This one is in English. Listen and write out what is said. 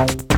Bye.